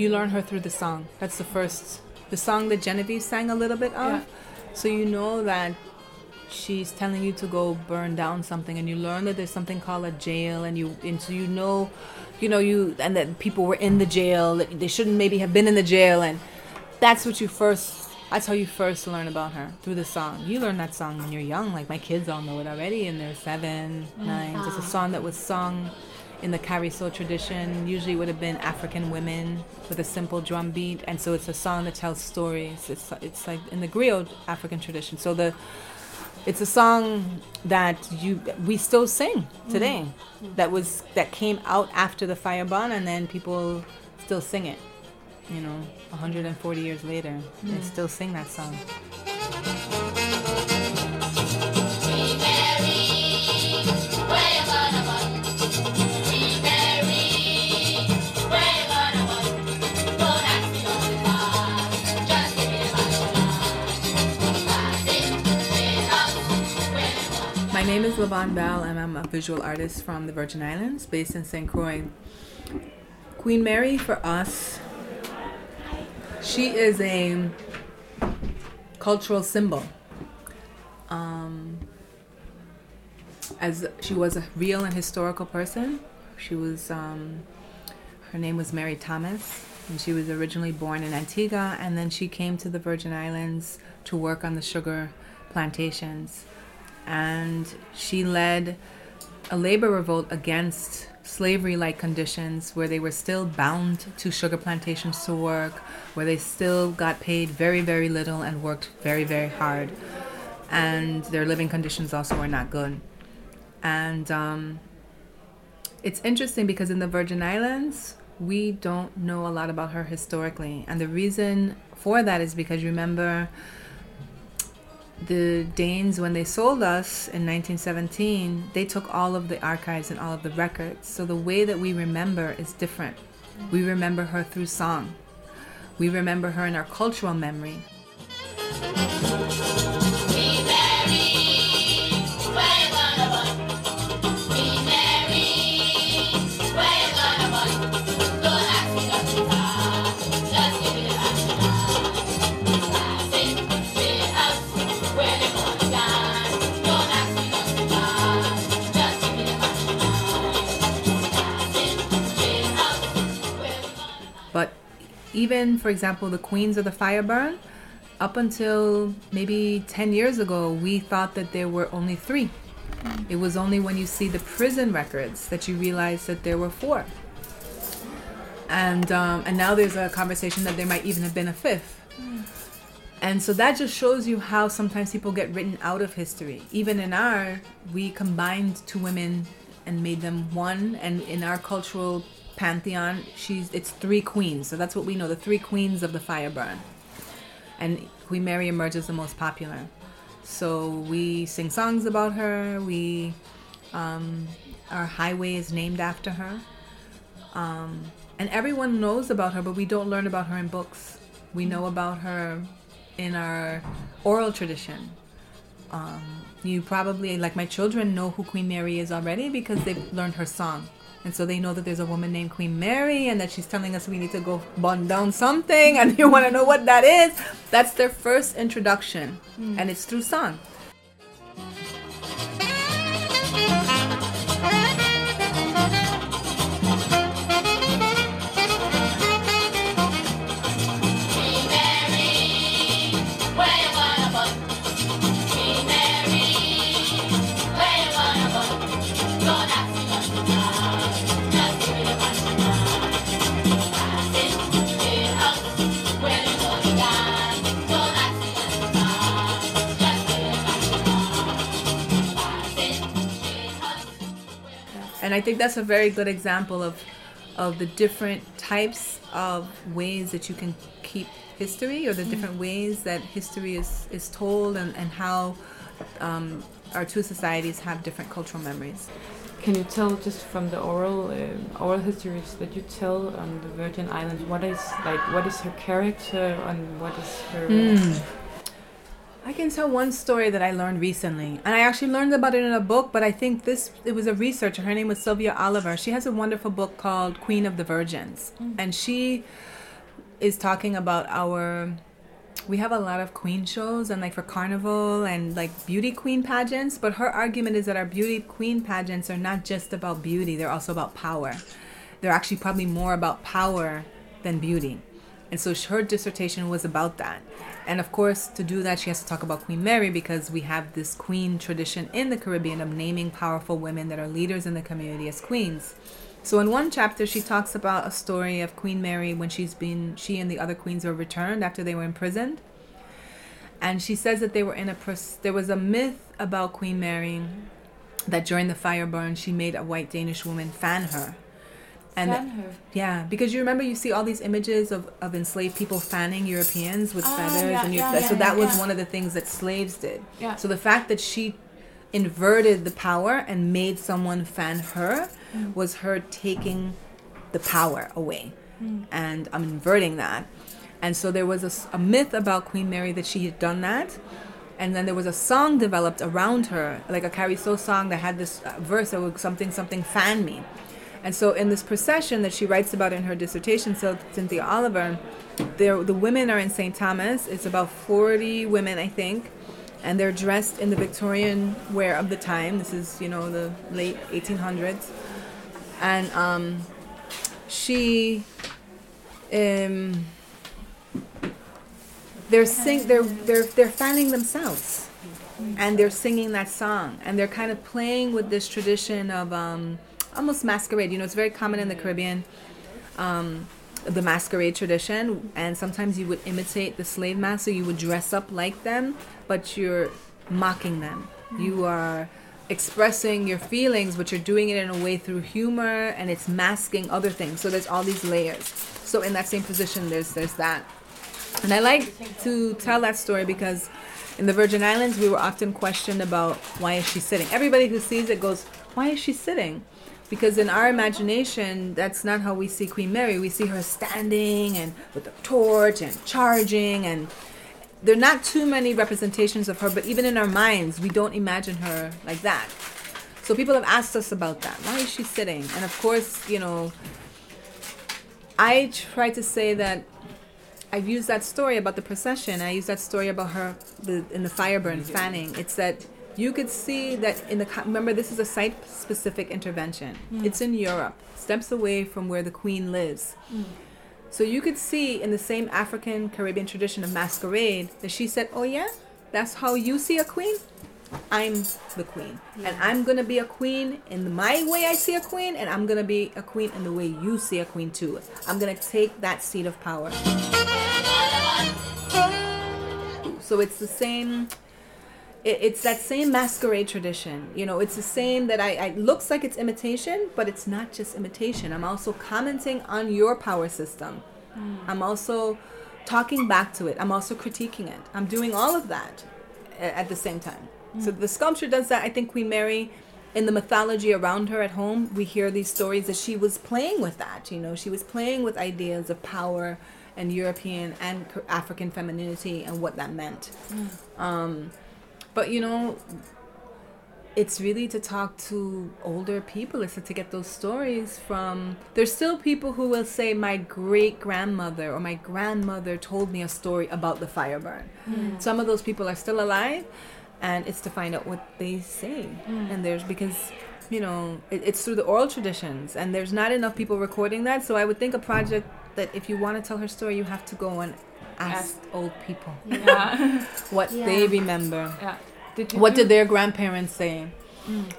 You learn her through the song. That's the first, the song that Genevieve sang a little bit of. Yeah. So you know that she's telling you to go burn down something, and you learn that there's something called a jail, and you and so you know, you know you and that people were in the jail. That they shouldn't maybe have been in the jail, and that's what you first. That's how you first learn about her through the song. You learn that song when you're young. Like my kids all know it already, and they're seven, mm-hmm. nine. It's a song that was sung in the cariso tradition. Usually would have been African women with a simple drum beat, and so it's a song that tells stories. It's it's like in the griot African tradition. So the it's a song that you we still sing today. Mm. That was that came out after the fire burn, and then people still sing it. You know, 140 years later, they mm. still sing that song. Name is La Vaughn Belle, and I'm a visual artist from the Virgin Islands, based in St. Croix. Queen Mary, for us, she is a cultural symbol. Um, as she was a real and historical person, she was. Um, her name was Mary Thomas, and she was originally born in Antigua, and then she came to the Virgin Islands to work on the sugar plantations and she led a labor revolt against slavery like conditions where they were still bound to sugar plantations to work, where they still got paid very, very little and worked very, very hard. And their living conditions also were not good. And um, it's interesting because in the Virgin Islands, we don't know a lot about her historically. And the reason for that is because remember, the Danes, when they sold us in 1917, they took all of the archives and all of the records. So the way that we remember is different. We remember her through song. We remember her in our cultural memory. Even, for example, the queens of the fire burn, up until maybe 10 years ago, we thought that there were only three. It was only when you see the prison records that you realize that there were four. And, um, and now there's a conversation that there might even have been a fifth. And so that just shows you how sometimes people get written out of history. Even in our, we combined two women and made them one. And in our cultural pantheon, she's it's three queens. So that's what we know, the three queens of the fire burn. And Queen Mary emerges the most popular. So we sing songs about her. We, um, our highway is named after her. Um, and everyone knows about her, but we don't learn about her in books. We know about her in our oral tradition. Um, you probably, like my children, know who Queen Mary is already because they've learned her song. And so they know that there's a woman named Queen Mary and that she's telling us we need to go burn down something and you want to know what that is. That's their first introduction. Hmm. And it's through song. I think that's a very good example of of the different types of ways that you can keep history or the different ways that history is, is told and, and how um, our two societies have different cultural memories. Can you tell just from the oral um oral histories that you tell on the Virgin Islands what is like what is her character and what is her I can tell one story that I learned recently, and I actually learned about it in a book. But I think this it was a researcher. Her name was Sylvia Oliver. She has a wonderful book called Queen of the Virgins, mm. and she is talking about our we have a lot of queen shows and like for carnival and like beauty queen pageants but her argument is that our beauty queen pageants are not just about beauty they're also about power they're actually probably more about power than beauty and so her dissertation was about that and of course to do that she has to talk about queen mary because we have this queen tradition in the caribbean of naming powerful women that are leaders in the community as queens so in one chapter, she talks about a story of Queen Mary when she's been she and the other queens were returned after they were imprisoned, and she says that they were in a there was a myth about Queen Mary that during the fire burn she made a white Danish woman fan her. And fan. Yeah, because you remember you see all these images of, of enslaved people fanning Europeans with Ah, feathers, yeah, and you, yeah, so yeah, that was yeah. one of the things that slaves did. Yeah. So the fact that she inverted the power and made someone fan her Mm. was her taking the power away. And I'm inverting that. And so there was a myth about Queen Mary that she had done that. And then there was a song developed around her, like a cariso song that had this uh, verse that was something, something, fan me. And so in this procession that she writes about in her dissertation, so Cynthia Oliver, there, the women are in St. Thomas. It's about 40 women, I think. And they're dressed in the Victorian wear of the time. This is, you know, the late 1800s. And um, she, um, they're sing, they're they're they're fanning themselves, and they're singing that song, and they're kind of playing with this tradition of um, almost masquerade. You know, it's very common in the Caribbean. Um, the masquerade tradition, and sometimes you would imitate the slave master. You would dress up like them, but you're mocking them. You are expressing your feelings, but you're doing it in a way through humor, and it's masking other things. So there's all these layers. So in that same position, there's there's that. And I like to tell that story because in the Virgin Islands, we were often questioned about why is she sitting. Everybody who sees it goes, why is she sitting? Because in our imagination, that's not how we see Queen Mary. We see her standing and with a torch and charging, and there are not too many representations of her. But even in our minds, we don't imagine her like that. So people have asked us about that. Why is she sitting? And of course, you know, I try to say that I've used that story about the procession. I use that story about her the, in the fire burn fanning. It's that you could see that in the remember this is a site specific intervention. Mm. It's in Europe, steps away from where the queen lives. Mm. So you could see in the same African Caribbean tradition of masquerade that she said, "Oh yeah, that's how you see a queen. I'm the queen, and I'm gonna be a queen in my way I see a queen, and I'm gonna be a queen in the way you see a queen too. I'm gonna take that seat of power." So it's the same. It, it's that same masquerade tradition. You know, it's the same that I, I looks like it's imitation, but it's not just imitation. I'm also commenting on your power system. Hmm. I'm also talking back to it. I'm also critiquing it. I'm doing all of that a- at the same time. So hmm. the sculpture does that. I think Queen Mary, in the mythology around her at home, we hear these stories that she was playing with that. You know, she was playing with ideas of power and European and African femininity and what that meant. Hmm. Um, but you know, it's really to talk to older people. It's to get those stories from. There's still people who will say, "My great grandmother or my grandmother told me a story about the fire burn." Mm. Some of those people are still alive, and it's to find out what they say. Mm. And there's because you know it, it's through the oral traditions, and there's not enough people recording that. So I would think a project that if you want to tell her story, you have to go and ask old people Yeah. what Yeah. they remember. yeah. Did you What did their grandparents say?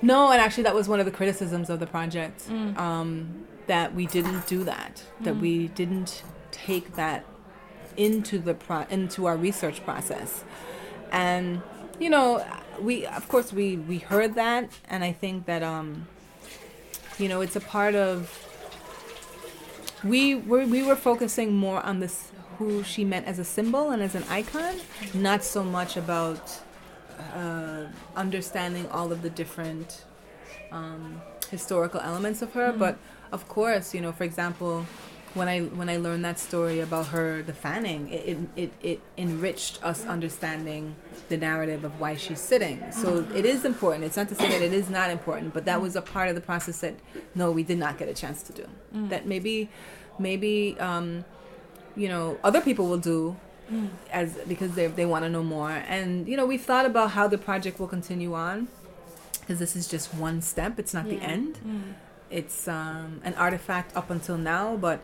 No, and actually, that was one of the criticisms of the project um, that we didn't do that. That we didn't take that into the pro- into our research process, and you know, we of course we we heard that, and I think that um, you know, it's a part of. We were we were focusing more on this who she meant as a symbol and as an icon, not so much about uh, understanding all of the different um, historical elements of her. But of course, you know, for example, when I when I learned that story about her, the fanning, it it, it, enriched us understanding the narrative of why she's sitting. So it is important. It's not to say that it is not important, but that was a part of the process that no, we did not get a chance to do. That maybe maybe. Um, you know other people will do Mm. as because they they want to know more. And you know we've thought about how the project will continue on because this is just one step. It's not the end. Mm. It's um, an artifact up until now, but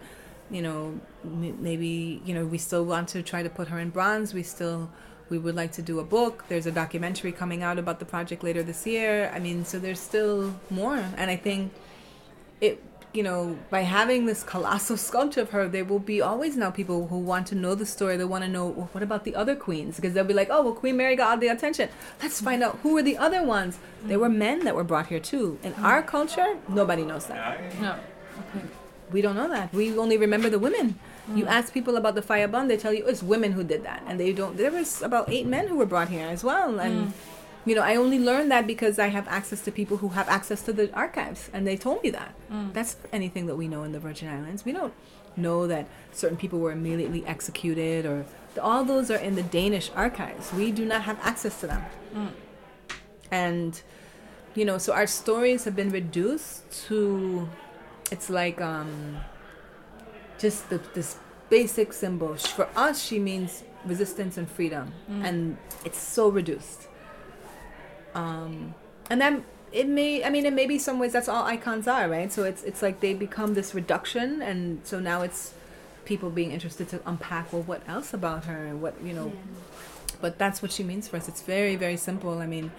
you know m- maybe you know we still want to try to put her in bronze. We still we would like to do a book. There's a documentary coming out about the project later this year. I mean, so there's still more, and I think it you know by having this colossal sculpture of her there will be always now people who want to know the story. They want to know well, what about the other queens? Because they'll be like oh well queen mary got all the attention. Let's find out who were the other ones. There were men that were brought here too. In our culture nobody knows that. No. Okay. we don't know that. We only remember the women. You hmm. ask people about the Fayabun, they tell you it's women who did that, and they don't. There was about eight men who were brought here as well, and hmm. You know I only learned that because I have access to people who have access to the archives, and they told me that. Mm. That's anything that we know in the Virgin Islands. We don't know that certain people were immediately executed, or all those are in the Danish archives. We do not have access to them, mm. and you know, so our stories have been reduced to it's like um just the, this basic symbol. For us, she means resistance and freedom, mm. and it's so reduced. Um, and then it may, I mean, in maybe some ways that's all icons are, right? So it's it's like they become this reduction, and so now it's people being interested to unpack. Well, what else about her? and What you know? But that's what she means for us. It's very very simple. I mean,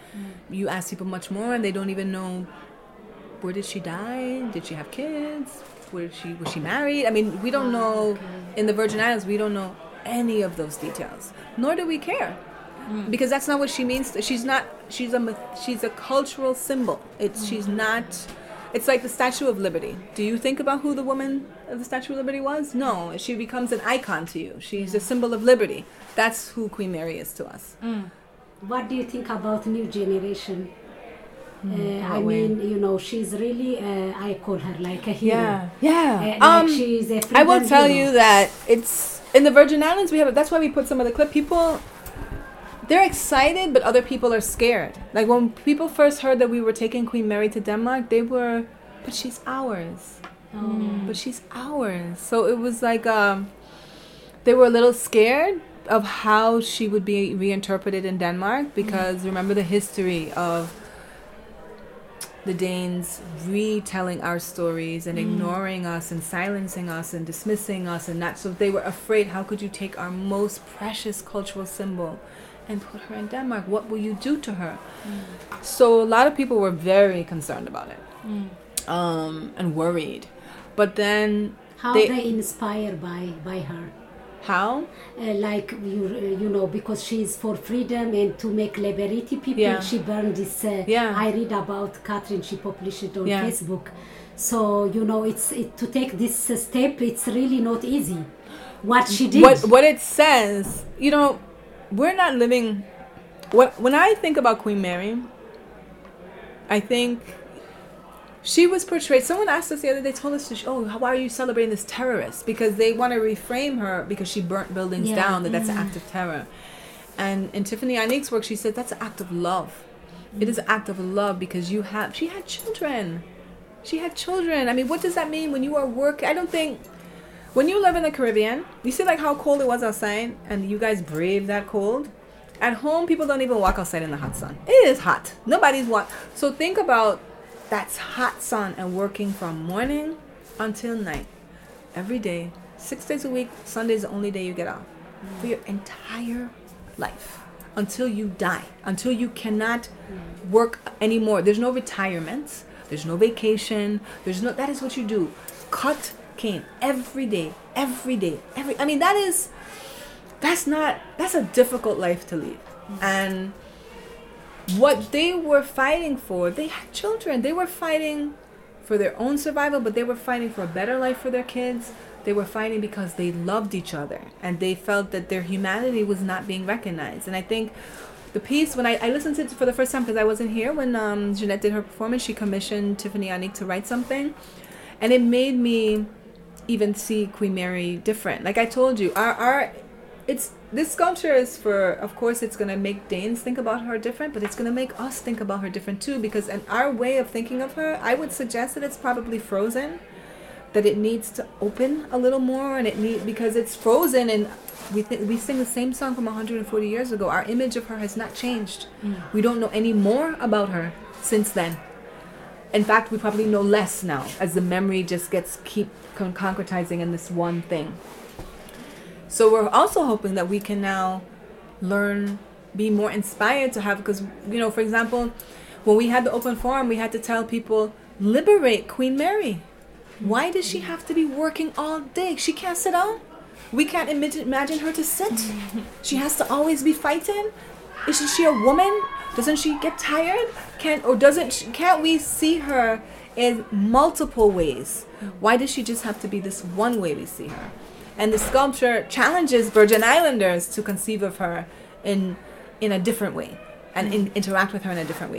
you ask people much more, and they don't even know where did she die? Did she have kids? Where she was she married? I mean, we don't know in the Virgin Islands. We don't know any of those details, nor do we care, because that's not what she means. She's not. She's a she's a cultural symbol. It's she's not. It's like the Statue of Liberty. Do you think about who the woman of the Statue of Liberty was? No, she becomes an icon to you. She's a symbol of liberty. That's who Queen Mary is to us. What do you think about new generation? Uh, I mean, you know, she's really, uh, I call her like a hero. Yeah, yeah. Uh, um, like she's a I will tell hero. you that it's in the Virgin Islands. We have that's why we put some of the clip. People, they're excited, but other people are scared. Like when people first heard that we were taking Queen Mary to Denmark, they were, but she's ours. Mm. But she's ours. So it was like um, they were a little scared of how she would be reinterpreted in Denmark because mm. remember the history of the Danes retelling our stories and mm. ignoring us and silencing us and dismissing us and that so they were afraid how could you take our most precious cultural symbol and put her in Denmark what will you do to her so a lot of people were very concerned about it um, and worried but then How they- they, inspired by by her. how Uh, like you, uh, you know, because she's for freedom and to make liberty people. Yeah. She burned this. Uh, Yeah. I read about Catherine. She published it on Yeah. Facebook. So you know, it's it, to take this uh, step. It's really not easy. What she did. what what it says you know we're not living what when i think about queen mary i think she was portrayed someone asked us the other day told us to, oh why are you celebrating this terrorist? Because they want to reframe her because she burnt buildings Yeah. down that that's an mm. act of terror. And in Tiphanie Yanique's work she said that's an act of love. Mm. It is an act of love because you have she had children. She had children. I mean what does that mean when you are working? i don't think when you live in the Caribbean, you see like how cold it was outside, and you guys brave that cold. At home, people don't even walk outside in the hot sun. It is hot. Nobody's walk. So think about that's hot sun and working from morning until night, every day, six days a week. Sunday's the only day you get off for your entire life until you die, until you cannot work anymore. There's no retirement. There's no vacation. There's no. That is what you do. Cut cane every day, every day, every. I mean, that is. That's not. That's a difficult life to lead, and what they were fighting for, they had children. They were fighting for their own survival, but they were fighting for a better life for their kids. They were fighting because they loved each other and they felt that their humanity was not being recognized. And I think the piece, when I, I listened to it for the first time, because I wasn't here when um, Jeannette did her performance, she commissioned Tiphanie Yanique to write something. And it made me even see Queen Mary different. Like I told you, our, our it's this sculpture is for of course it's going to make danes think about her different but it's going to make us think about her different too because in our way of thinking of her i would suggest that it's probably frozen that it needs to open a little more and it need because it's frozen and we th- we sing the same song from 140 years ago. Our image of her has not changed. Mm. We don't know any more about her since then in fact we probably know less now as the memory just gets keep con- concretizing in this one thing. So we're also hoping that we can now learn be more inspired to have because you know for example when we had the open forum we had to tell people liberate queen mary. Why does she have to be working all day? She can't sit down. We can't imagine, imagine her to sit. She has to always be fighting isn't she a woman? Doesn't she get tired? Can't or doesn't she, can't we see her in multiple ways? Why does she just have to be this one way we see her? And the sculpture challenges virgin islanders to conceive of her in in a different way and in, interact with her in a different way